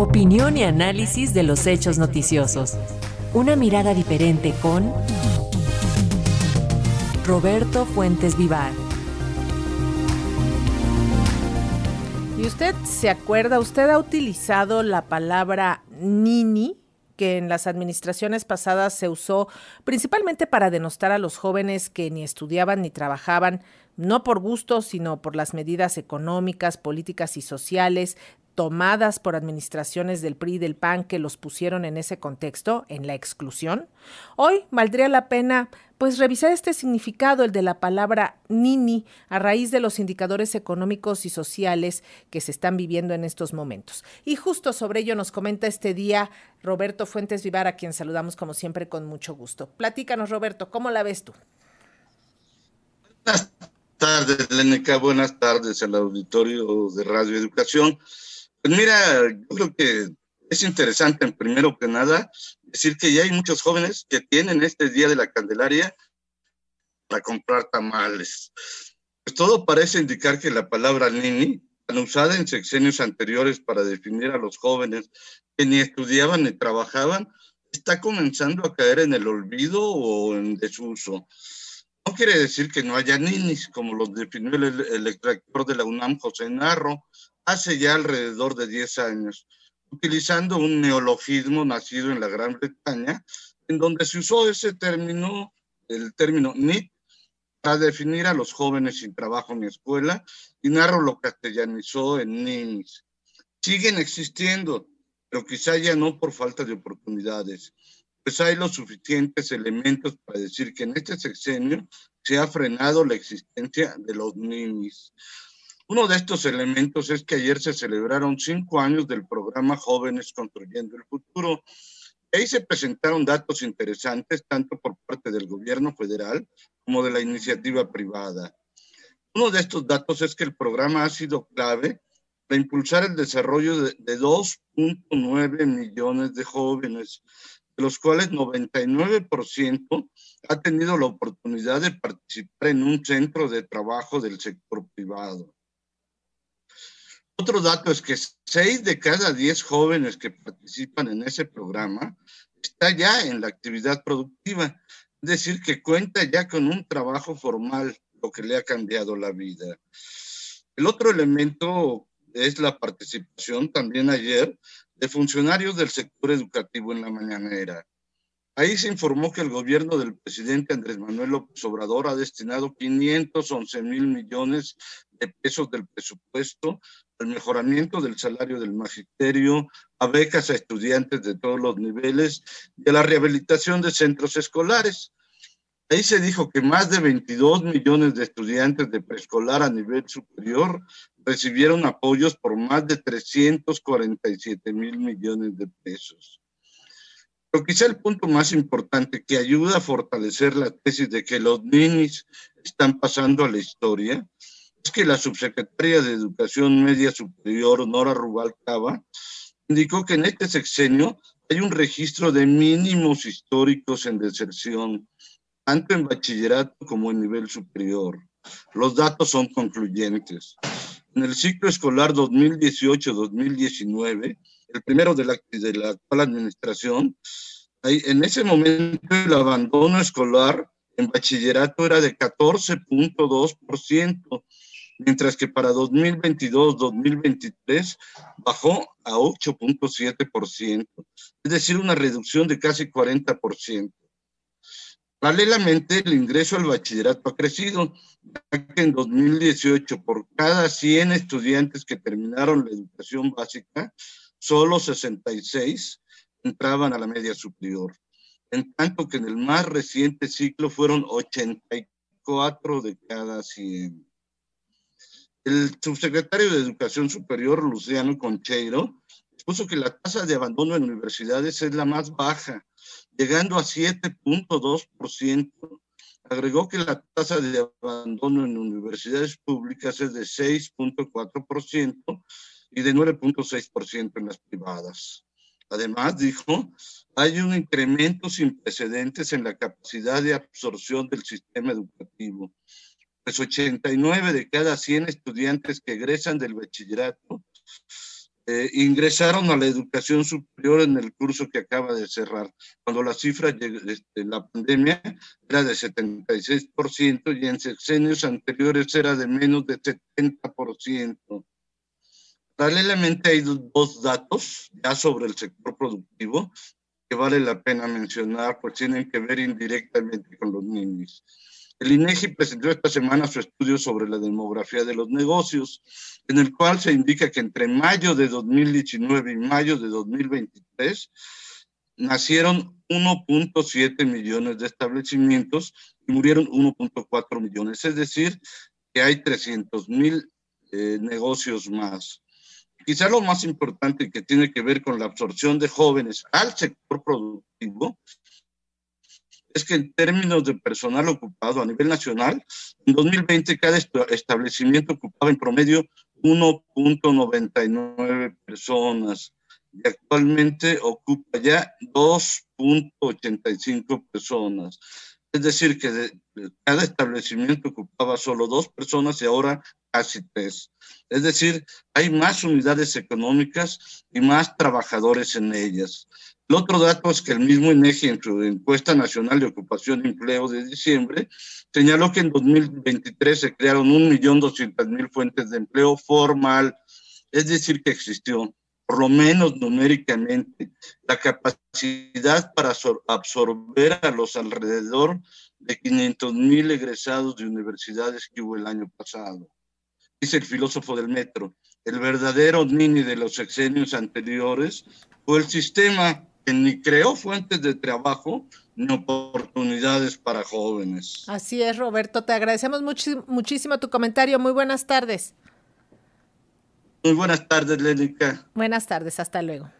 Opinión y análisis de los hechos noticiosos. Una mirada diferente con Roberto Fuentes Vivar. ¿Y usted se acuerda? ¿Usted ha utilizado la palabra nini? que en las administraciones pasadas se usó principalmente para denostar a los jóvenes que ni estudiaban ni trabajaban, no por gusto, sino por las medidas económicas, políticas y sociales tomadas por administraciones del PRI y del PAN que los pusieron en ese contexto, en la exclusión, hoy valdría la pena pues revisar este significado, el de la palabra nini, a raíz de los indicadores económicos y sociales que se están viviendo en estos momentos. Y justo sobre ello nos comenta este día Roberto Fuentes Vivar, a quien saludamos como siempre con mucho gusto. Platícanos, Roberto, ¿cómo la ves tú? Buenas tardes, Leneca, buenas tardes al auditorio de Radio Educación. Pues mira, yo creo que es interesante, primero que nada, decir que ya hay muchos jóvenes que tienen este Día de la Candelaria para comprar tamales. Pues todo parece indicar que la palabra nini, tan usada en sexenios anteriores para definir a los jóvenes que ni estudiaban ni trabajaban, está comenzando a caer en el olvido o en desuso. No quiere decir que no haya ninis, como los definió el, el extractor de la UNAM, José Narro, hace ya alrededor de 10 años, utilizando un neologismo nacido en la Gran Bretaña, en donde se usó ese término, el término NIT, para definir a los jóvenes sin trabajo ni escuela, y Narro lo castellanizó en NINIS. Siguen existiendo, pero quizá ya no por falta de oportunidades, pues hay los suficientes elementos para decir que en este sexenio se ha frenado la existencia de los NINIS. Uno de estos elementos es que ayer se celebraron cinco años del programa Jóvenes Construyendo el Futuro. Ahí se presentaron datos interesantes tanto por parte del gobierno federal como de la iniciativa privada. Uno de estos datos es que el programa ha sido clave para impulsar el desarrollo de, de 2.9 millones de jóvenes, de los cuales 99% ha tenido la oportunidad de participar en un centro de trabajo del sector privado. Otro dato es que seis de cada diez jóvenes que participan en ese programa está ya en la actividad productiva, es decir, que cuenta ya con un trabajo formal, lo que le ha cambiado la vida. El otro elemento es la participación también ayer de funcionarios del sector educativo en la mañanera. Ahí se informó que el gobierno del presidente Andrés Manuel López Obrador ha destinado 511 mil millones de pesos del presupuesto al mejoramiento del salario del magisterio, a becas a estudiantes de todos los niveles y a la rehabilitación de centros escolares. Ahí se dijo que más de 22 millones de estudiantes de preescolar a nivel superior recibieron apoyos por más de 347 mil millones de pesos. Pero quizá el punto más importante que ayuda a fortalecer la tesis de que los ninis están pasando a la historia es que la subsecretaria de Educación Media Superior, Nora Rubalcaba, indicó que en este sexenio hay un registro de mínimos históricos en deserción, tanto en bachillerato como en nivel superior. Los datos son concluyentes. En el ciclo escolar 2018-2019, el primero de la, de la actual administración, en ese momento el abandono escolar en bachillerato era de 14.2%, mientras que para 2022-2023 bajó a 8.7%, es decir, una reducción de casi 40%. Paralelamente, el ingreso al bachillerato ha crecido, ya que en 2018, por cada 100 estudiantes que terminaron la educación básica, solo 66 entraban a la media superior, en tanto que en el más reciente ciclo fueron 84 de cada 100. El subsecretario de Educación Superior, Luciano Concheiro, expuso que la tasa de abandono en universidades es la más baja, llegando a 7.2%. Agregó que la tasa de abandono en universidades públicas es de 6.4% y de 9.6% en las privadas. Además, dijo, hay un incremento sin precedentes en la capacidad de absorción del sistema educativo. Pues 89 de cada 100 estudiantes que egresan del bachillerato eh, ingresaron a la educación superior en el curso que acaba de cerrar, cuando la cifra de este, la pandemia era de 76% y en sexenios anteriores era de menos de 70%. Paralelamente hay dos datos ya sobre el sector productivo que vale la pena mencionar, pues tienen que ver indirectamente con los niños. El INEGI presentó esta semana su estudio sobre la demografía de los negocios, en el cual se indica que entre mayo de 2019 y mayo de 2023 nacieron 1.7 millones de establecimientos y murieron 1.4 millones, es decir, que hay 300 mil eh, negocios más. Quizá lo más importante que tiene que ver con la absorción de jóvenes al sector productivo es que en términos de personal ocupado a nivel nacional, en 2020 cada establecimiento ocupaba en promedio 1.99 personas y actualmente ocupa ya 2.85 personas. Es decir, que cada establecimiento ocupaba solo dos personas y ahora casi tres. Es decir, hay más unidades económicas y más trabajadores en ellas. El otro dato es que el mismo INEGI en su encuesta nacional de ocupación y empleo de diciembre señaló que en 2023 se crearon 1.200.000 fuentes de empleo formal, es decir, que existió, por lo menos numéricamente, la capacidad para absorber a los alrededor de 500.000 egresados de universidades que hubo el año pasado. Dice el filósofo del metro, el verdadero Nini de los sexenios anteriores fue el sistema ni creó fuentes de trabajo ni oportunidades para jóvenes. Así es, Roberto. Te agradecemos muchísimo tu comentario. Muy buenas tardes. Muy buenas tardes, Lénica. Buenas tardes, hasta luego.